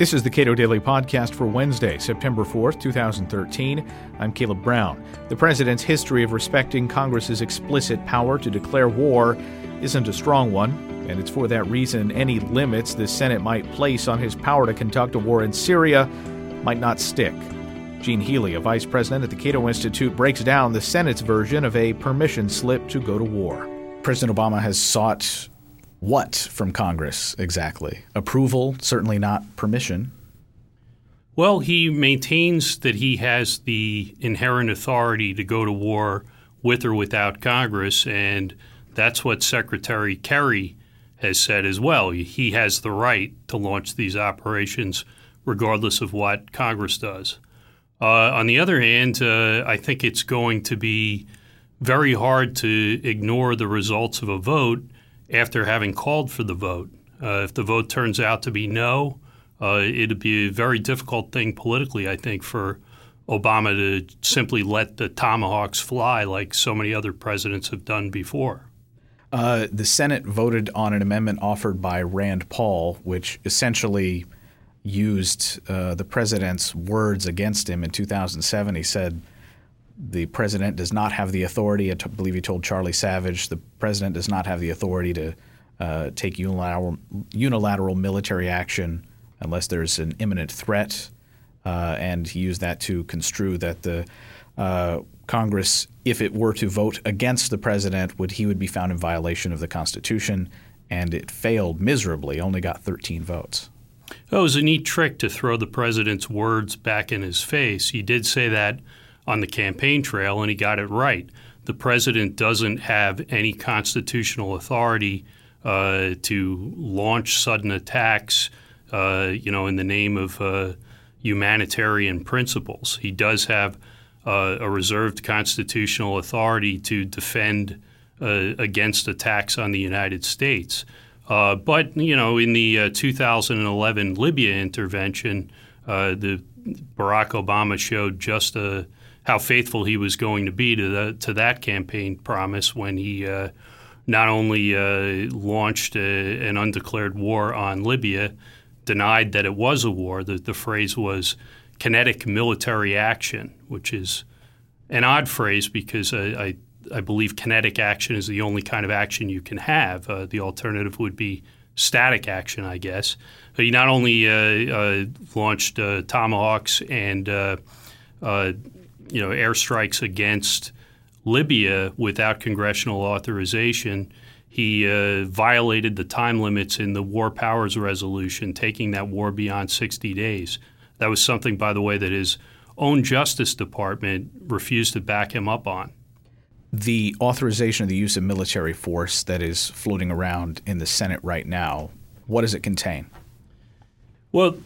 This is the Cato Daily Podcast for Wednesday, September 4th, 2013. I'm Caleb Brown. The president's history of respecting Congress's explicit power to declare war isn't a strong one, and it's for that reason any limits the Senate might place on his power to conduct a war in Syria might not stick. Gene Healy, a vice president at the Cato Institute, breaks down the Senate's version of a permission slip to go to war. President Obama has sought what from Congress exactly? Approval, certainly not permission. Well, he maintains that he has the inherent authority to go to war with or without Congress, and that's what Secretary Kerry has said as well. He has the right to launch these operations regardless of what Congress does. Uh, on the other hand, uh, I think it's going to be very hard to ignore the results of a vote after having called for the vote. Uh, if the vote turns out to be no, uh, it'd be a very difficult thing politically, I think, for Obama to simply let the tomahawks fly like so many other presidents have done before. Uh, the Senate voted on an amendment offered by Rand Paul, which essentially used uh, the president's words against him in 2007. He said the president does not have the authority. I t- believe he told Charlie Savage the president does not have the authority to uh, take unilateral, unilateral military action unless there's an imminent threat. Uh, and he used that to construe that the uh, Congress, if it were to vote against the president, would he would be found in violation of the Constitution. And it failed miserably, only got 13 votes. That was a neat trick to throw the president's words back in his face. He did say that on the campaign trail, and he got it right. The president doesn't have any constitutional authority uh, to launch sudden attacks, uh, you know, in the name of uh, humanitarian principles. He does have uh, a reserved constitutional authority to defend uh, against attacks on the United States. Uh, but you know, in the 2011 Libya intervention, the Barack Obama showed just a how faithful he was going to be to the, to that campaign promise when he uh, not only uh, launched a, an undeclared war on Libya, denied that it was a war. The, the phrase was kinetic military action, which is an odd phrase because I, I, I believe kinetic action is the only kind of action you can have. Uh, the alternative would be static action, I guess. But he not only uh, uh, launched uh, tomahawks and you know airstrikes against Libya without congressional authorization. He uh, violated the time limits in the War Powers Resolution, taking that war beyond 60 days. That was something, by the way, that his own Justice Department refused to back him up on. The authorization of the use of military force that is floating around in the Senate right now, what does it contain? Well,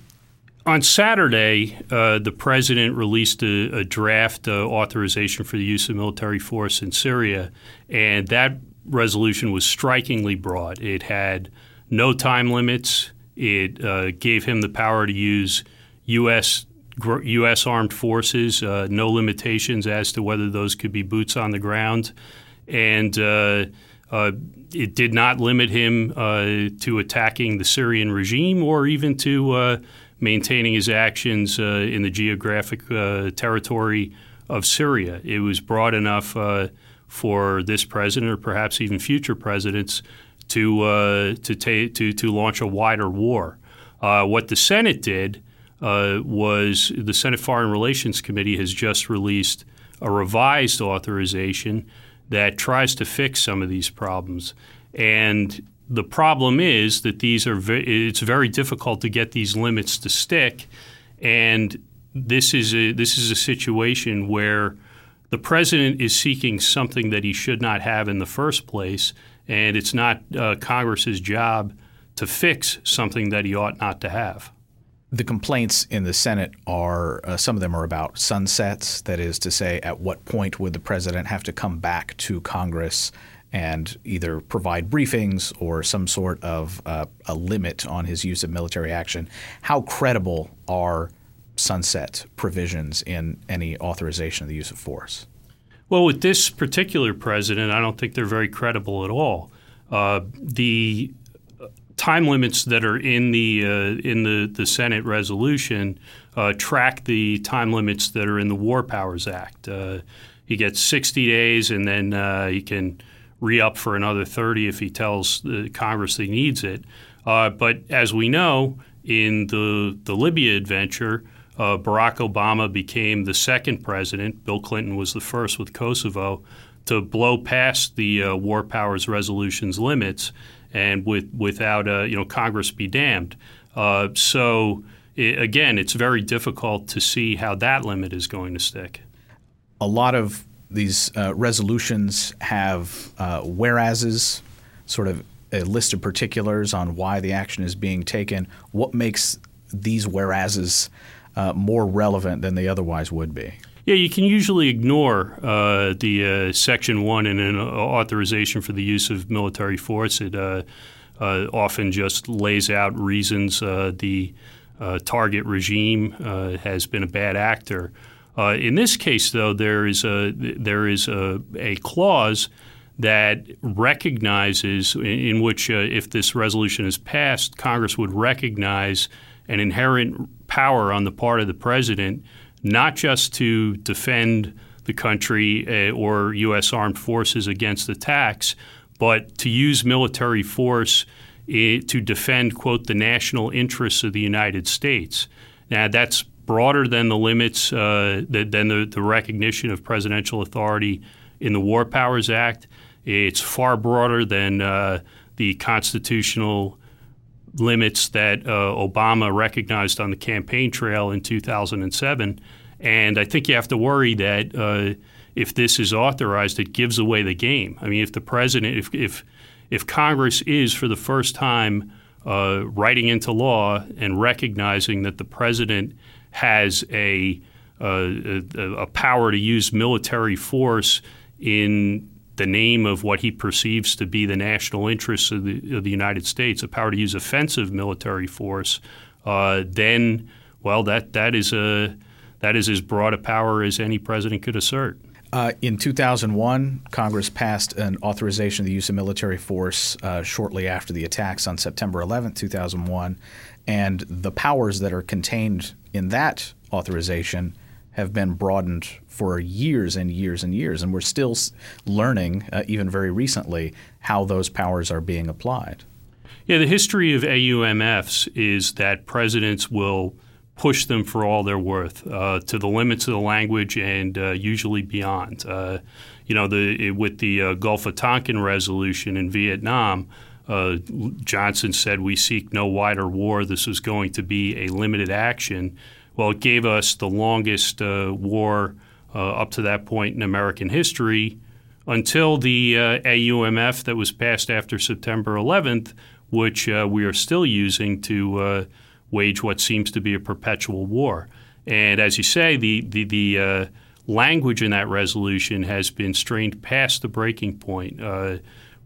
on Saturday, uh, the president released a, a draft uh, authorization for the use of military force in Syria, and that resolution was strikingly broad. It had no time limits. It uh, gave him the power to use U.S. U.S. armed forces, uh, no limitations as to whether those could be boots on the ground, and uh, uh, it did not limit him to attacking the Syrian regime or even to maintaining his actions uh, in the geographic uh, territory of Syria. It was broad enough uh, for this president, or perhaps even future presidents, to uh, to, ta- to to launch a wider war. Uh, what the Senate did uh, was the Senate Foreign Relations Committee has just released a revised authorization that tries to fix some of these problems. And the problem is that these are ve- it's very difficult to get these limits to stick, and this is a this is a situation where the president is seeking something that he should not have in the first place, and it's not uh, Congress's job to fix something that he ought not to have. The complaints in the Senate are uh, some of them are about sunsets. That is to say, at what point would the president have to come back to Congress and either provide briefings or some sort of uh, a limit on his use of military action. How credible are sunset provisions in any authorization of the use of force? Well, with this particular president, I don't think they're very credible at all. Uh, the time limits that are in the uh, in the, the Senate resolution uh, track the time limits that are in the War Powers Act. Uh, he gets 60 days, and then uh, he can re up for another 30 if he tells the Congress he needs it. Uh, but as we know, in the the Libya adventure, uh, Barack Obama became the second president. Bill Clinton was the first with Kosovo to blow past the uh, War Powers Resolution's limits, and with without uh, you know Congress be damned. Uh, so it, again, it's very difficult to see how that limit is going to stick. A lot of these uh, resolutions have uh, whereases, sort of a list of particulars on why the action is being taken. What makes these whereases uh, more relevant than they otherwise would be? Yeah, you can usually ignore uh, the uh, Section 1 in an authorization for the use of military force. It uh, uh often just lays out reasons uh, the target regime has been a bad actor. In this case, though, there is a, there is a, a clause that recognizes, in, in which, if this resolution is passed, Congress would recognize an inherent power on the part of the president – not just to defend the country uh, or U.S. armed forces against attacks, but to use military force uh, to defend, quote, the national interests of the United States. Now, that's broader than the limits, uh, than the, the recognition of presidential authority in the War Powers Act. It's far broader than uh, the constitutional limits that uh, Obama recognized on the campaign trail in 2007. And I think you have to worry that uh, if this is authorized, it gives away the game. I mean, if the president, if if, if Congress is for the first time uh, writing into law and recognizing that the president has a, a, a power to use military force in the name of what he perceives to be the national interests of the, of the United States, a power to use offensive military force, uh, then, well, that that is a that is as broad a power as any president could assert. Uh, in 2001, Congress passed an authorization of the use of military force uh, shortly after the attacks on September 11, 2001. And the powers that are contained in that authorization have been broadened for years and years and years. And we're still learning, uh, even very recently, how those powers are being applied. Yeah, the history of AUMFs is that presidents will push them for all they're worth uh, to the limits of the language and uh, usually beyond. Uh, you know, the, with the uh, Gulf of Tonkin resolution in Vietnam, uh, Johnson said, We seek no wider war. This is going to be a limited action. Well, it gave us the longest uh, war up to that point in American history until the AUMF that was passed after September 11th, which we are still using to wage what seems to be a perpetual war. And as you say, the the, the uh, language in that resolution has been strained past the breaking point. Uh,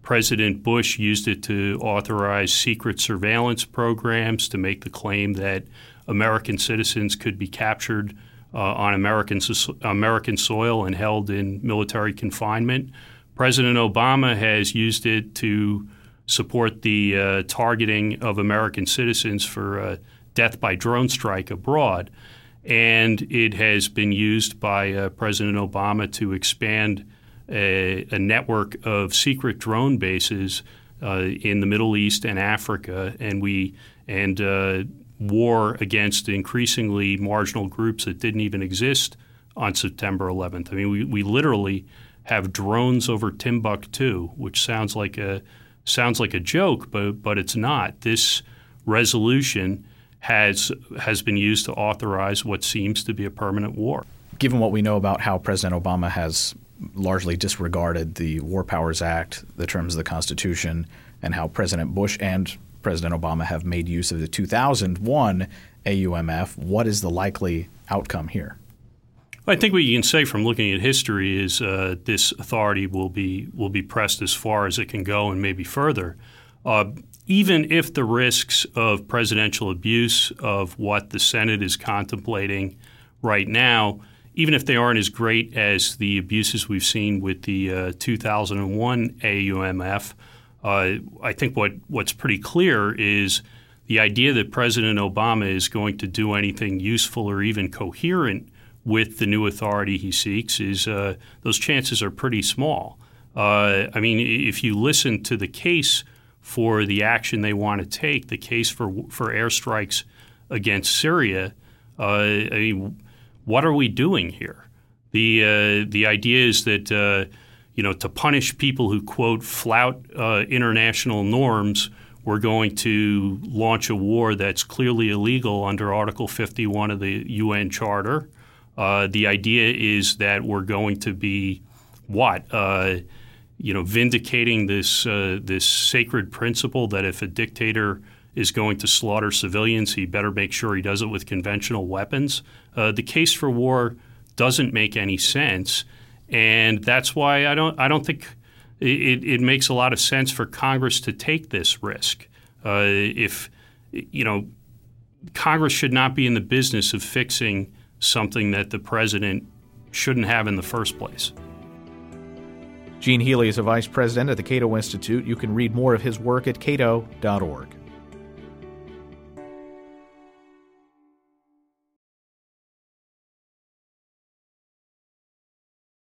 President Bush used it to authorize secret surveillance programs to make the claim that American citizens could be captured uh, on American American soil and held in military confinement. President Obama has used it to support the uh, targeting of American citizens for uh, death by drone strike abroad. And it has been used by uh, President Obama to expand a, a, network of secret drone bases uh, in the Middle East and Africa. And we and uh, war against increasingly marginal groups that didn't even exist on September 11th. I mean, we, we literally have drones over Timbuktu, which sounds like a sounds like a joke, but but it's not. This resolution has has been used to authorize what seems to be a permanent war. Given what we know about how President Obama has largely disregarded the War Powers Act, the terms of the Constitution, and how President Bush and President Obama have made use of the 2001 AUMF, what is the likely outcome here? I think what you can say from looking at history is uh, this authority will be will be pressed as far as it can go and maybe further. Uh, even if the risks of presidential abuse of what the Senate is contemplating right now, even if they aren't as great as the abuses we've seen with the uh, 2001 AUMF, Uh, I think what, what's pretty clear is the idea that President Obama is going to do anything useful or even coherent with the new authority he seeks is uh, those chances are pretty small. Uh, I mean, if you listen to the case for the action they want to take, the case for for airstrikes against Syria, uh, I mean, what are we doing here? The uh, the idea is that uh, you know to punish people who quote flout uh, international norms we're going to launch a war that's clearly illegal under Article 51 of the UN Charter. Uh, the idea is that we're going to be what? You know, vindicating this uh, this sacred principle that if a dictator is going to slaughter civilians, he better make sure he does it with conventional weapons. Uh, the case for war doesn't make any sense, and that's why I don't I don't think it, it makes a lot of sense for Congress to take this risk. Uh, if you know, Congress should not be in the business of fixing something that the president shouldn't have in the first place. Gene Healy is a vice president at the Cato Institute. You can read more of his work at cato.org.